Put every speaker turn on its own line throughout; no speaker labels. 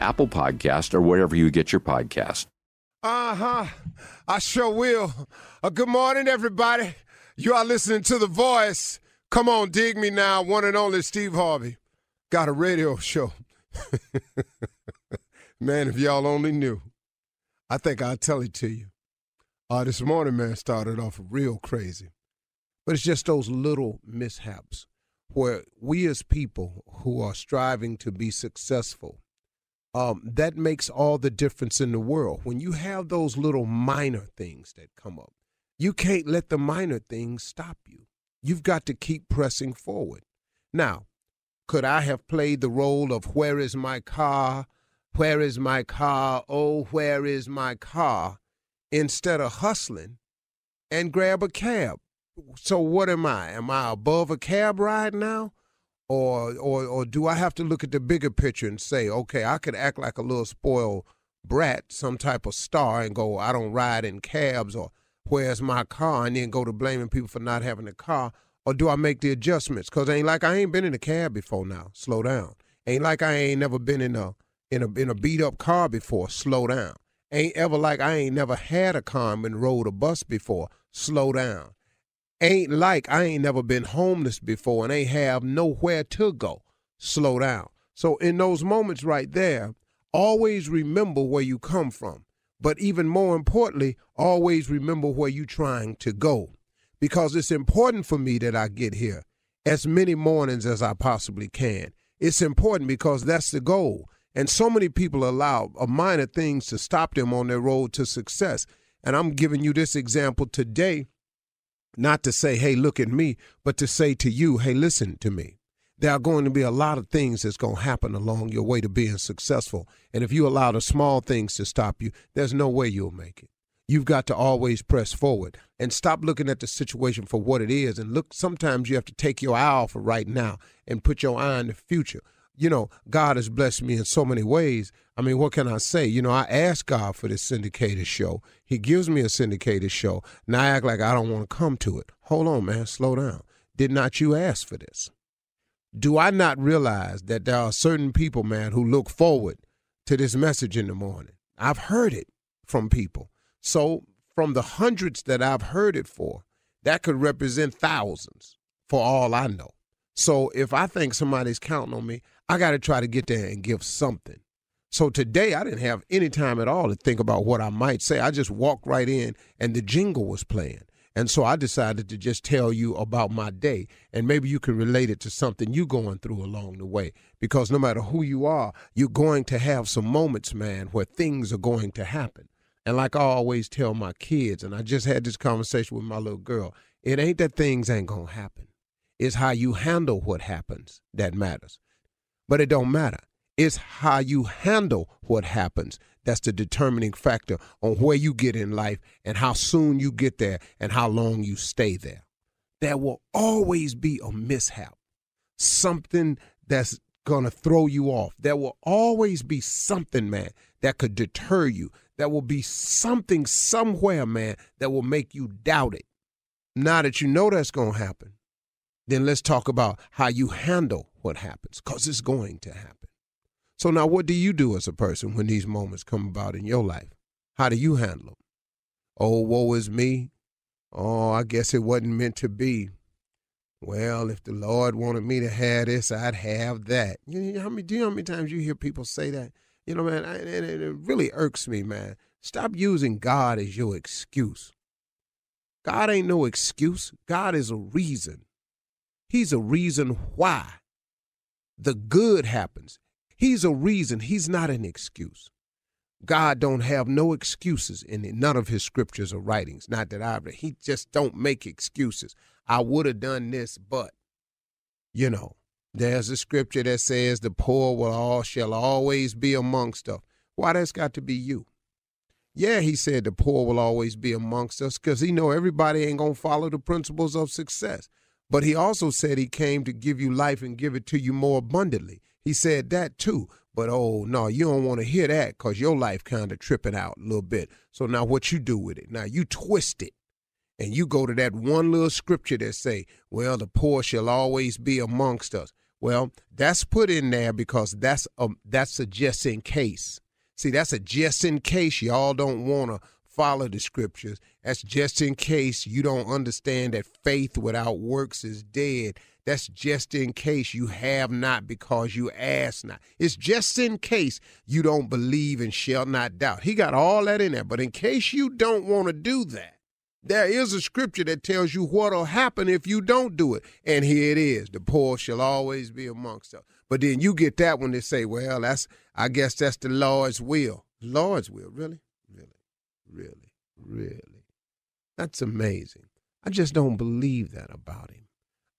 Apple Podcast, or wherever you get your podcast.
Uh huh. I sure will. Uh, good morning, everybody. You are listening to The Voice. Come on, dig me now. One and only Steve Harvey. Got a radio show. man, if y'all only knew. I think I'll tell it to you. Uh, this morning, man, started off real crazy. But it's just those little mishaps where we as people who are striving to be successful um, that makes all the difference in the world. When you have those little minor things that come up, you can't let the minor things stop you. You've got to keep pressing forward. Now, could I have played the role of where is my car? Where is my car? Oh, where is my car? Instead of hustling and grab a cab. So what am I? Am I above a cab ride now? Or or or do I have to look at the bigger picture and say, okay, I could act like a little spoiled brat, some type of star, and go, I don't ride in cabs, or where's my car, and then go to blaming people for not having a car, or do I make the adjustments? Cause ain't like I ain't been in a cab before. Now, slow down. Ain't like I ain't never been in a in a in a beat up car before. Slow down. Ain't ever like I ain't never had a car and rode a bus before. Slow down ain't like I ain't never been homeless before and ain't have nowhere to go. Slow down. So in those moments right there, always remember where you come from. But even more importantly, always remember where you're trying to go. Because it's important for me that I get here as many mornings as I possibly can. It's important because that's the goal. And so many people allow uh, minor things to stop them on their road to success. And I'm giving you this example today not to say, hey, look at me, but to say to you, hey, listen to me. There are going to be a lot of things that's going to happen along your way to being successful. And if you allow the small things to stop you, there's no way you'll make it. You've got to always press forward and stop looking at the situation for what it is. And look, sometimes you have to take your eye off of right now and put your eye on the future you know, God has blessed me in so many ways. I mean, what can I say? You know, I asked God for this syndicated show. He gives me a syndicated show. Now I act like I don't want to come to it. Hold on, man. Slow down. Did not you ask for this? Do I not realize that there are certain people, man, who look forward to this message in the morning. I've heard it from people. So, from the hundreds that I've heard it for, that could represent thousands for all I know. So, if I think somebody's counting on me, I got to try to get there and give something. So today I didn't have any time at all to think about what I might say. I just walked right in and the jingle was playing. And so I decided to just tell you about my day. And maybe you can relate it to something you're going through along the way. Because no matter who you are, you're going to have some moments, man, where things are going to happen. And like I always tell my kids, and I just had this conversation with my little girl, it ain't that things ain't going to happen. It's how you handle what happens that matters. But it don't matter. It's how you handle what happens that's the determining factor on where you get in life and how soon you get there and how long you stay there. There will always be a mishap, something that's going to throw you off. There will always be something, man, that could deter you. There will be something somewhere, man, that will make you doubt it. Now that you know that's going to happen, then let's talk about how you handle what happens because it's going to happen. So now, what do you do as a person when these moments come about in your life? How do you handle them? Oh, woe is me. Oh, I guess it wasn't meant to be. Well, if the Lord wanted me to have this, I'd have that. You know how many? Do you know how many times you hear people say that? You know, man, and it really irks me, man. Stop using God as your excuse. God ain't no excuse. God is a reason. He's a reason why the good happens. He's a reason. He's not an excuse. God don't have no excuses in none of his scriptures or writings. Not that I've read. He just don't make excuses. I would have done this, but you know, there's a scripture that says the poor will all shall always be amongst us. Why that's got to be you? Yeah, he said the poor will always be amongst us because he know everybody ain't gonna follow the principles of success. But he also said he came to give you life and give it to you more abundantly. He said that too. But oh no, you don't want to hear that because your life kind of tripping out a little bit. So now what you do with it? Now you twist it. And you go to that one little scripture that say, well, the poor shall always be amongst us. Well, that's put in there because that's a, that's a just in case. See, that's a just in case y'all don't want to follow the scriptures. That's just in case you don't understand that faith without works is dead. That's just in case you have not because you ask not. It's just in case you don't believe and shall not doubt. He got all that in there. But in case you don't want to do that, there is a scripture that tells you what'll happen if you don't do it. And here it is the poor shall always be amongst us. But then you get that when they say, well, that's, I guess that's the Lord's will. Lord's will, really? Really, really, really. That's amazing. I just don't believe that about him.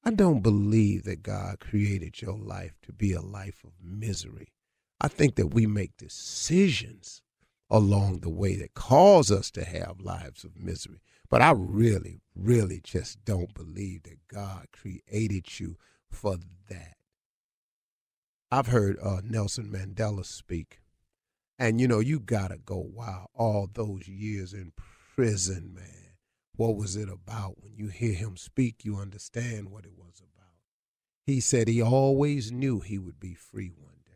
I don't believe that God created your life to be a life of misery. I think that we make decisions along the way that cause us to have lives of misery. But I really, really just don't believe that God created you for that. I've heard uh, Nelson Mandela speak, and you know, you gotta go, wow, all those years in prison, man what was it about? When you hear him speak, you understand what it was about. He said he always knew he would be free one day.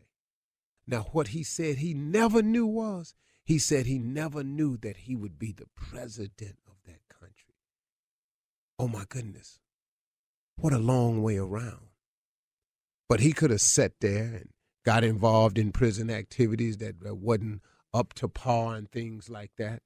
Now, what he said he never knew was he said he never knew that he would be the president of that country. Oh my goodness. What a long way around. But he could have sat there and got involved in prison activities that wasn't up to par and things like that.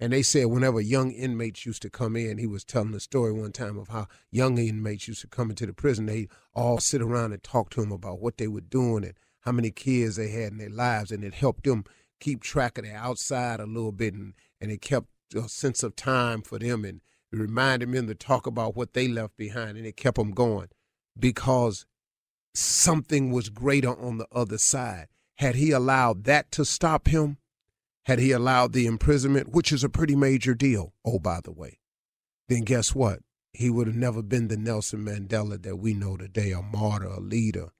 And they said whenever young inmates used to come in, he was telling a story one time of how young inmates used to come into the prison. They all sit around and talk to him about what they were doing and how many kids they had in their lives, and it helped them keep track of the outside a little bit, and, and it kept a sense of time for them, and it reminded them to talk about what they left behind, and it kept them going because something was greater on the other side. Had he allowed that to stop him, had he allowed the imprisonment, which is a pretty major deal, oh, by the way, then guess what? He would have never been the Nelson Mandela that we know today, a martyr, a leader,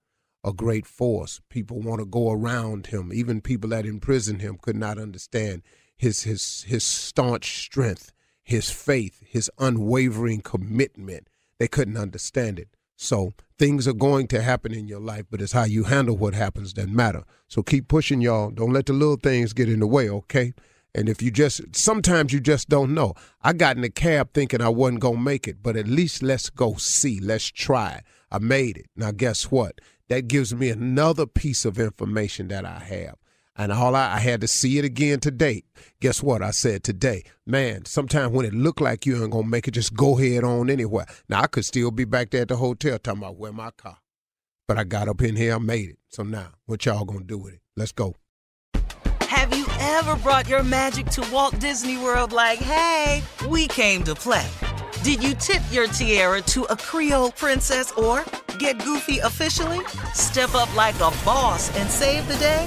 a great force. People want to go around him. Even people that imprisoned him could not understand his his his staunch strength, his faith, his unwavering commitment. They couldn't understand it. So things are going to happen in your life, but it's how you handle what happens that matter. So keep pushing, y'all. Don't let the little things get in the way, okay? And if you just, sometimes you just don't know. I got in the cab thinking I wasn't to make it, but at least let's go see. Let's try. I made it. Now, guess what? That gives me another piece of information that I have. And all I, I had to see it again today. Guess what? I said today, man, sometimes when it look like you ain't gonna make it, just go head on anywhere. Now I could still be back there at the hotel talking about where my car. But I got up in here, I made it. So now, what y'all gonna do with it? Let's go.
Have you ever brought your magic to Walt Disney World like, hey, we came to play? Did you tip your tiara to a Creole princess or get goofy officially? Step up like a boss and save the day?